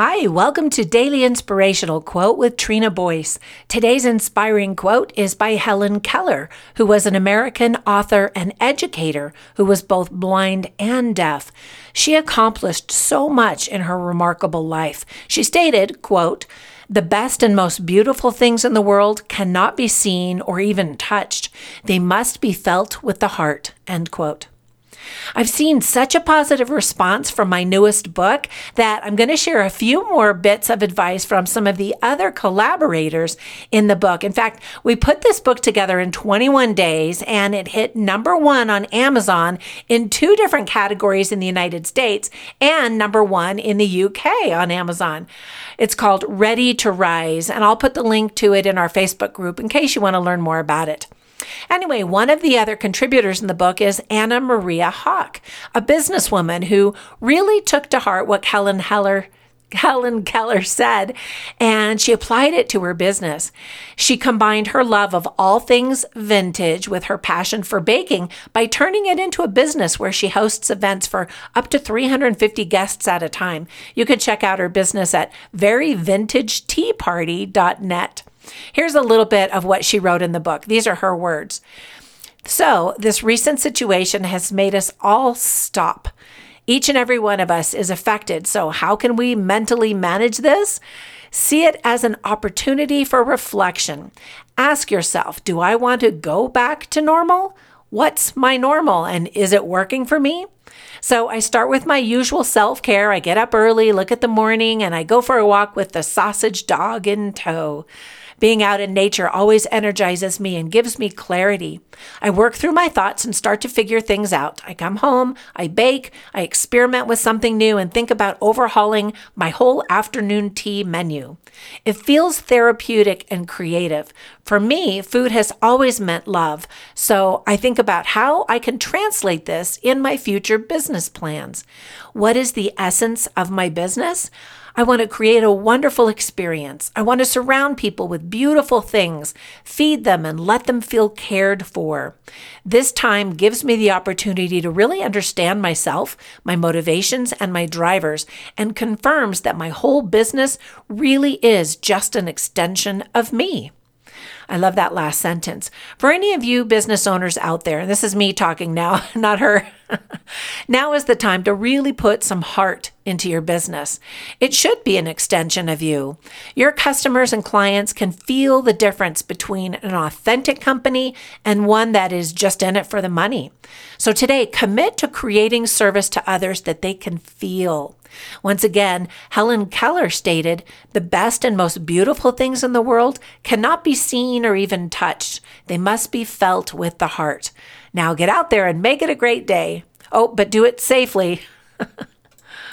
Hi, welcome to Daily Inspirational Quote with Trina Boyce. Today's inspiring quote is by Helen Keller, who was an American author and educator who was both blind and deaf. She accomplished so much in her remarkable life. She stated, quote, the best and most beautiful things in the world cannot be seen or even touched. They must be felt with the heart. End quote. I've seen such a positive response from my newest book that I'm going to share a few more bits of advice from some of the other collaborators in the book. In fact, we put this book together in 21 days and it hit number one on Amazon in two different categories in the United States and number one in the UK on Amazon. It's called Ready to Rise, and I'll put the link to it in our Facebook group in case you want to learn more about it. Anyway, one of the other contributors in the book is Anna Maria Hawk, a businesswoman who really took to heart what Helen Heller Helen Keller said, and she applied it to her business. She combined her love of all things vintage with her passion for baking by turning it into a business where she hosts events for up to 350 guests at a time. You can check out her business at veryvintageteaparty.net. Here's a little bit of what she wrote in the book. These are her words. So, this recent situation has made us all stop. Each and every one of us is affected. So, how can we mentally manage this? See it as an opportunity for reflection. Ask yourself Do I want to go back to normal? What's my normal and is it working for me? So I start with my usual self care. I get up early, look at the morning, and I go for a walk with the sausage dog in tow. Being out in nature always energizes me and gives me clarity. I work through my thoughts and start to figure things out. I come home, I bake, I experiment with something new, and think about overhauling my whole afternoon tea menu. It feels therapeutic and creative. For me, food has always meant love, so I think about how I can translate this in my future business plans. What is the essence of my business? I want to create a wonderful experience. I want to surround people with beautiful things, feed them, and let them feel cared for. This time gives me the opportunity to really understand myself, my motivations, and my drivers, and confirms that my whole business really is just an extension of me. I love that last sentence. For any of you business owners out there, and this is me talking now, not her, now is the time to really put some heart into your business. It should be an extension of you. Your customers and clients can feel the difference between an authentic company and one that is just in it for the money. So today, commit to creating service to others that they can feel. Once again, Helen Keller stated, The best and most beautiful things in the world cannot be seen or even touched. They must be felt with the heart. Now get out there and make it a great day. Oh, but do it safely.